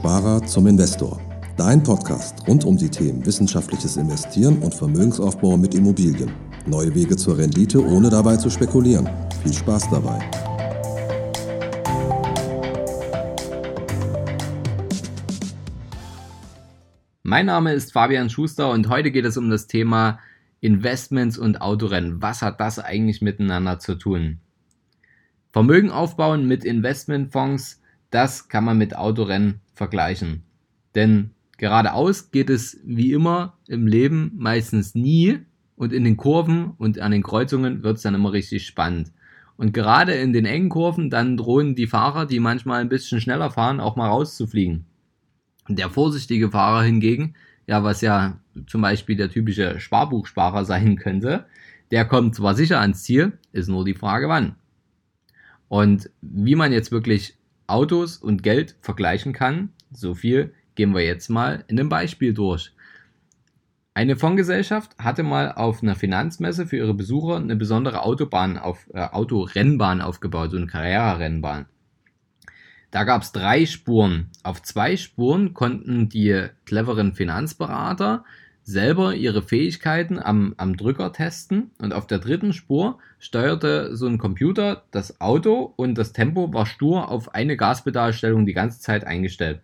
Sparer zum Investor. Dein Podcast rund um die Themen wissenschaftliches Investieren und Vermögensaufbau mit Immobilien. Neue Wege zur Rendite, ohne dabei zu spekulieren. Viel Spaß dabei. Mein Name ist Fabian Schuster und heute geht es um das Thema Investments und Autorennen. Was hat das eigentlich miteinander zu tun? Vermögen aufbauen mit Investmentfonds, das kann man mit Autorennen vergleichen. Denn geradeaus geht es wie immer im Leben meistens nie und in den Kurven und an den Kreuzungen wird es dann immer richtig spannend. Und gerade in den engen Kurven, dann drohen die Fahrer, die manchmal ein bisschen schneller fahren, auch mal rauszufliegen. Der vorsichtige Fahrer hingegen, ja, was ja zum Beispiel der typische Sparbuchsparer sein könnte, der kommt zwar sicher ans Ziel, ist nur die Frage wann. Und wie man jetzt wirklich Autos und Geld vergleichen kann, so viel gehen wir jetzt mal in einem Beispiel durch. Eine Fondsgesellschaft hatte mal auf einer Finanzmesse für ihre Besucher eine besondere Autobahn auf, äh, Autorennbahn aufgebaut, so eine Karriererennbahn. Da gab es drei Spuren. Auf zwei Spuren konnten die cleveren Finanzberater selber ihre Fähigkeiten am, am Drücker testen und auf der dritten Spur steuerte so ein Computer das Auto und das Tempo war stur auf eine Gaspedalstellung die ganze Zeit eingestellt.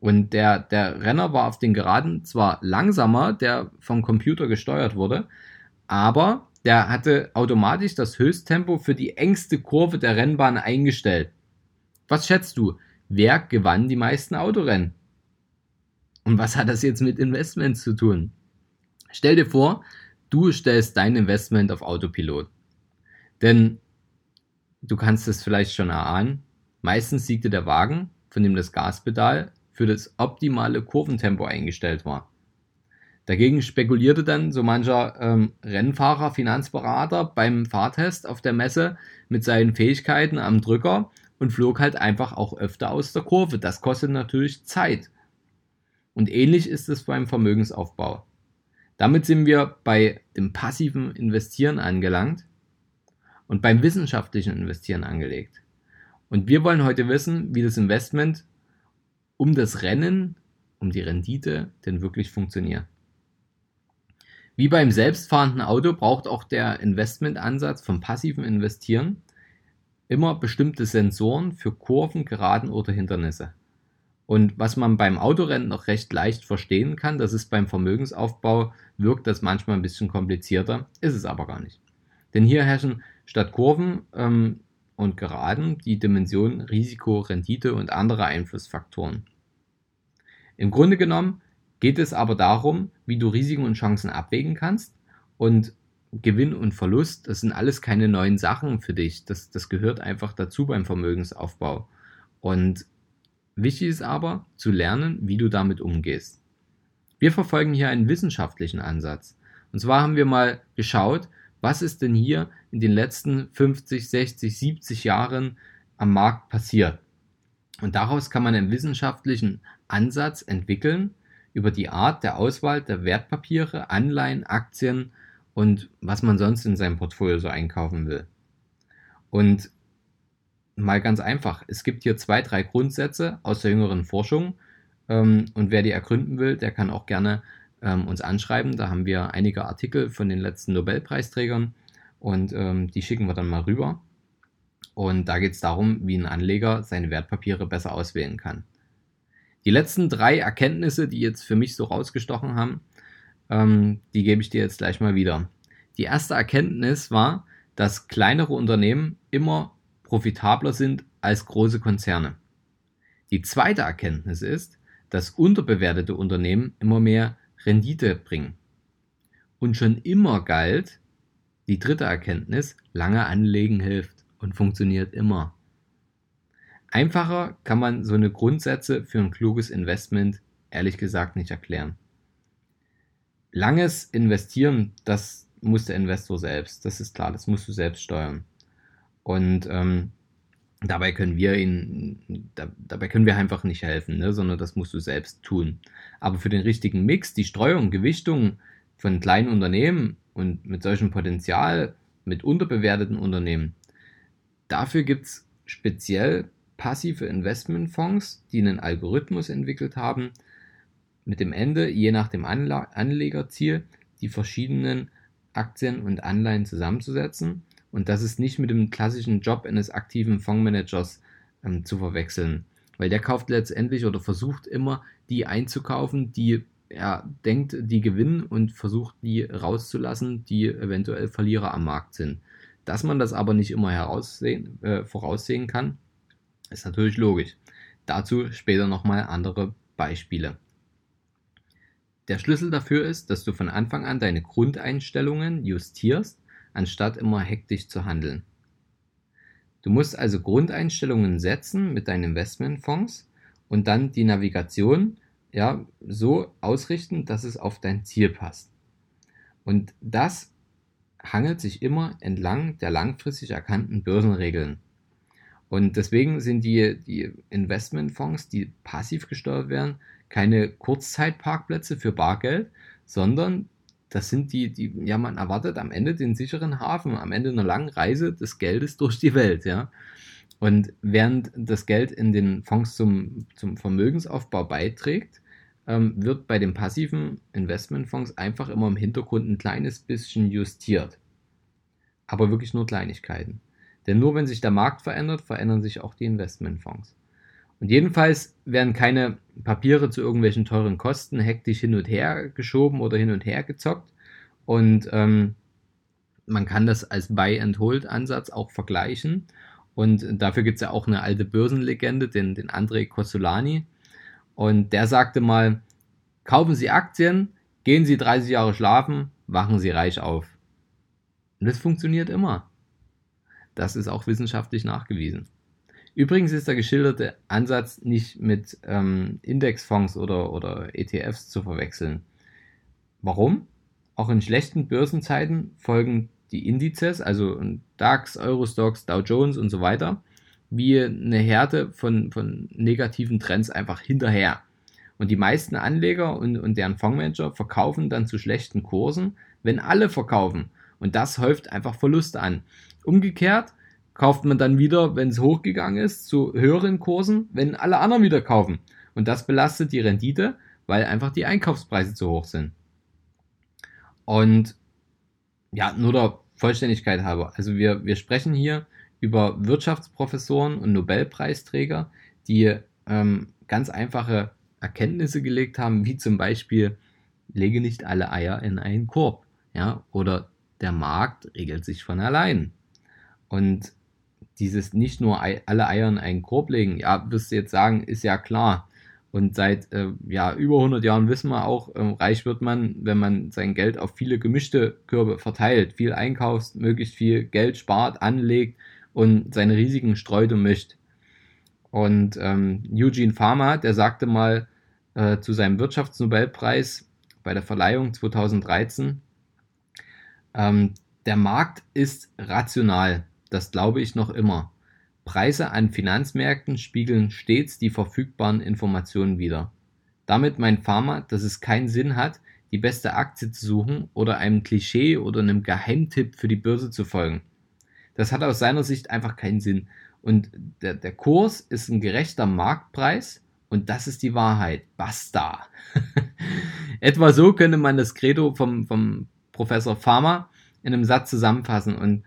Und der, der Renner war auf den Geraden zwar langsamer, der vom Computer gesteuert wurde, aber der hatte automatisch das Höchsttempo für die engste Kurve der Rennbahn eingestellt. Was schätzt du? Wer gewann die meisten Autorennen? Und was hat das jetzt mit Investments zu tun? Stell dir vor, du stellst dein Investment auf Autopilot. Denn du kannst es vielleicht schon erahnen, meistens siegte der Wagen, von dem das Gaspedal für das optimale Kurventempo eingestellt war. Dagegen spekulierte dann so mancher ähm, Rennfahrer, Finanzberater beim Fahrtest auf der Messe mit seinen Fähigkeiten am Drücker und flog halt einfach auch öfter aus der Kurve. Das kostet natürlich Zeit. Und ähnlich ist es beim Vermögensaufbau. Damit sind wir bei dem passiven Investieren angelangt und beim wissenschaftlichen Investieren angelegt. Und wir wollen heute wissen, wie das Investment um das Rennen, um die Rendite denn wirklich funktioniert. Wie beim selbstfahrenden Auto braucht auch der Investmentansatz vom passiven Investieren immer bestimmte Sensoren für Kurven, Geraden oder Hindernisse. Und was man beim Autorennen noch recht leicht verstehen kann, das ist beim Vermögensaufbau, wirkt das manchmal ein bisschen komplizierter, ist es aber gar nicht. Denn hier herrschen statt Kurven ähm, und Geraden die Dimensionen Risiko, Rendite und andere Einflussfaktoren. Im Grunde genommen geht es aber darum, wie du Risiken und Chancen abwägen kannst und Gewinn und Verlust, das sind alles keine neuen Sachen für dich. Das, das gehört einfach dazu beim Vermögensaufbau. Und Wichtig ist aber zu lernen, wie du damit umgehst. Wir verfolgen hier einen wissenschaftlichen Ansatz. Und zwar haben wir mal geschaut, was ist denn hier in den letzten 50, 60, 70 Jahren am Markt passiert. Und daraus kann man einen wissenschaftlichen Ansatz entwickeln über die Art der Auswahl der Wertpapiere, Anleihen, Aktien und was man sonst in seinem Portfolio so einkaufen will. Und mal ganz einfach. Es gibt hier zwei, drei Grundsätze aus der jüngeren Forschung. Ähm, und wer die ergründen will, der kann auch gerne ähm, uns anschreiben. Da haben wir einige Artikel von den letzten Nobelpreisträgern und ähm, die schicken wir dann mal rüber. Und da geht es darum, wie ein Anleger seine Wertpapiere besser auswählen kann. Die letzten drei Erkenntnisse, die jetzt für mich so rausgestochen haben, ähm, die gebe ich dir jetzt gleich mal wieder. Die erste Erkenntnis war, dass kleinere Unternehmen immer profitabler sind als große Konzerne. Die zweite Erkenntnis ist, dass unterbewertete Unternehmen immer mehr Rendite bringen. Und schon immer galt die dritte Erkenntnis, lange anlegen hilft und funktioniert immer. Einfacher kann man so eine Grundsätze für ein kluges Investment ehrlich gesagt nicht erklären. Langes Investieren, das muss der Investor selbst, das ist klar, das musst du selbst steuern. Und ähm, dabei können wir ihn, da, dabei können wir einfach nicht helfen, ne, sondern das musst du selbst tun. Aber für den richtigen Mix, die Streuung, Gewichtung von kleinen Unternehmen und mit solchem Potenzial, mit unterbewerteten Unternehmen, dafür gibt es speziell passive Investmentfonds, die einen Algorithmus entwickelt haben, mit dem Ende, je nach dem Anla Anlegerziel, die verschiedenen Aktien und Anleihen zusammenzusetzen. Und das ist nicht mit dem klassischen Job eines aktiven Fondsmanagers ähm, zu verwechseln. Weil der kauft letztendlich oder versucht immer, die einzukaufen, die er denkt, die gewinnen und versucht, die rauszulassen, die eventuell Verlierer am Markt sind. Dass man das aber nicht immer heraussehen, äh, voraussehen kann, ist natürlich logisch. Dazu später nochmal andere Beispiele. Der Schlüssel dafür ist, dass du von Anfang an deine Grundeinstellungen justierst, anstatt immer hektisch zu handeln. Du musst also Grundeinstellungen setzen mit deinen Investmentfonds und dann die Navigation ja, so ausrichten, dass es auf dein Ziel passt. Und das hangelt sich immer entlang der langfristig erkannten Börsenregeln. Und deswegen sind die, die Investmentfonds, die passiv gesteuert werden, keine Kurzzeitparkplätze für Bargeld, sondern das sind die, die, ja, man erwartet am Ende den sicheren Hafen, am Ende einer langen Reise des Geldes durch die Welt, ja. Und während das Geld in den Fonds zum, zum Vermögensaufbau beiträgt, ähm, wird bei den passiven Investmentfonds einfach immer im Hintergrund ein kleines bisschen justiert. Aber wirklich nur Kleinigkeiten. Denn nur wenn sich der Markt verändert, verändern sich auch die Investmentfonds. Und jedenfalls werden keine Papiere zu irgendwelchen teuren Kosten hektisch hin und her geschoben oder hin und her gezockt. Und ähm, man kann das als Buy-and-Hold-Ansatz auch vergleichen. Und dafür gibt es ja auch eine alte Börsenlegende, den, den André Costolani. Und der sagte mal, kaufen Sie Aktien, gehen Sie 30 Jahre schlafen, wachen Sie reich auf. Und das funktioniert immer. Das ist auch wissenschaftlich nachgewiesen. Übrigens ist der geschilderte Ansatz nicht mit ähm, Indexfonds oder, oder ETFs zu verwechseln. Warum? Auch in schlechten Börsenzeiten folgen die Indizes, also DAX, Eurostox, Dow Jones und so weiter, wie eine Härte von, von negativen Trends einfach hinterher. Und die meisten Anleger und, und deren Fondsmanager verkaufen dann zu schlechten Kursen, wenn alle verkaufen. Und das häuft einfach Verluste an. Umgekehrt kauft man dann wieder, wenn es hochgegangen ist, zu höheren Kursen, wenn alle anderen wieder kaufen. Und das belastet die Rendite, weil einfach die Einkaufspreise zu hoch sind. Und ja, nur der Vollständigkeit halber. Also wir, wir sprechen hier über Wirtschaftsprofessoren und Nobelpreisträger, die ähm, ganz einfache Erkenntnisse gelegt haben, wie zum Beispiel, lege nicht alle Eier in einen Korb. Ja, oder der Markt regelt sich von allein. Und dieses nicht nur alle Eier in einen Korb legen, ja, wirst du jetzt sagen, ist ja klar. Und seit äh, ja, über 100 Jahren wissen wir auch, äh, reich wird man, wenn man sein Geld auf viele gemischte Körbe verteilt, viel einkauft, möglichst viel Geld spart, anlegt und seine Risiken streut und mischt. Und ähm, Eugene Farmer, der sagte mal äh, zu seinem Wirtschaftsnobelpreis bei der Verleihung 2013, ähm, der Markt ist rational. Das glaube ich noch immer. Preise an Finanzmärkten spiegeln stets die verfügbaren Informationen wider. Damit meint Pharma, dass es keinen Sinn hat, die beste Aktie zu suchen oder einem Klischee oder einem Geheimtipp für die Börse zu folgen. Das hat aus seiner Sicht einfach keinen Sinn. Und der, der Kurs ist ein gerechter Marktpreis und das ist die Wahrheit. Basta. Etwa so könnte man das Credo vom, vom Professor Pharma in einem Satz zusammenfassen. Und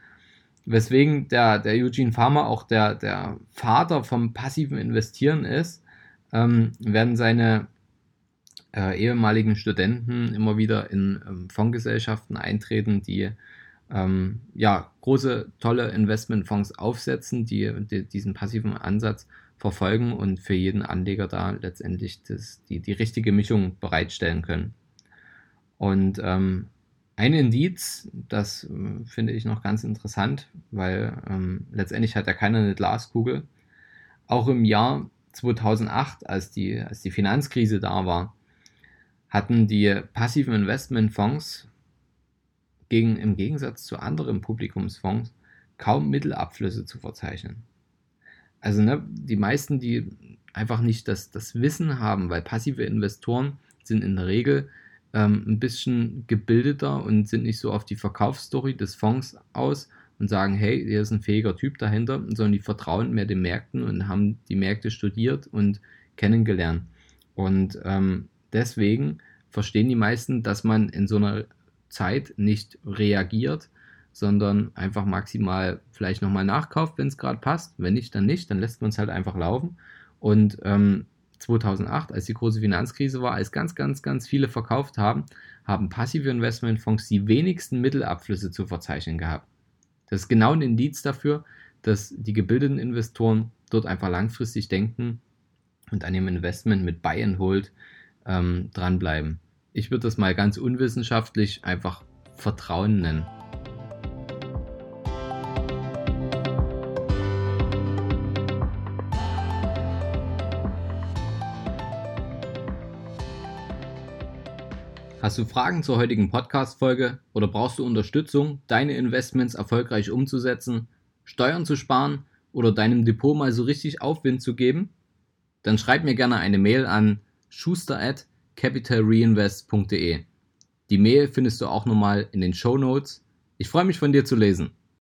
weswegen der, der Eugene Farmer auch der, der Vater vom passiven Investieren ist, ähm, werden seine äh, ehemaligen Studenten immer wieder in ähm, Fondsgesellschaften eintreten, die ähm, ja, große, tolle Investmentfonds aufsetzen, die, die, diesen passiven Ansatz verfolgen und für jeden Anleger da letztendlich das, die, die richtige Mischung bereitstellen können. Und ähm, ein Indiz, das äh, finde ich noch ganz interessant, weil ähm, letztendlich hat ja keiner eine Glaskugel. Auch im Jahr 2008, als die, als die Finanzkrise da war, hatten die passiven Investmentfonds gegen, im Gegensatz zu anderen Publikumsfonds kaum Mittelabflüsse zu verzeichnen. Also ne, die meisten, die einfach nicht das, das Wissen haben, weil passive Investoren sind in der Regel ähm, ein bisschen gebildeter und sind nicht so auf die Verkaufsstory des Fonds aus, und sagen, hey, hier ist ein fähiger Typ dahinter, sondern die vertrauen mehr den Märkten und haben die Märkte studiert und kennengelernt. Und ähm, deswegen verstehen die meisten, dass man in so einer Zeit nicht reagiert, sondern einfach maximal vielleicht nochmal nachkauft, wenn es gerade passt. Wenn nicht, dann nicht, dann lässt man es halt einfach laufen. Und ähm, 2008, als die große Finanzkrise war, als ganz, ganz, ganz viele verkauft haben, haben passive Investmentfonds die wenigsten Mittelabflüsse zu verzeichnen gehabt. Das ist genau ein Indiz dafür, dass die gebildeten Investoren dort einfach langfristig denken und an dem Investment mit Buy and Hold ähm, dranbleiben. Ich würde das mal ganz unwissenschaftlich einfach Vertrauen nennen. Hast du Fragen zur heutigen Podcast-Folge oder brauchst du Unterstützung, deine Investments erfolgreich umzusetzen, Steuern zu sparen oder deinem Depot mal so richtig Aufwind zu geben? Dann schreib mir gerne eine Mail an schuster at capitalreinvest.de. Die Mail findest du auch nochmal in den Show Notes. Ich freue mich von dir zu lesen.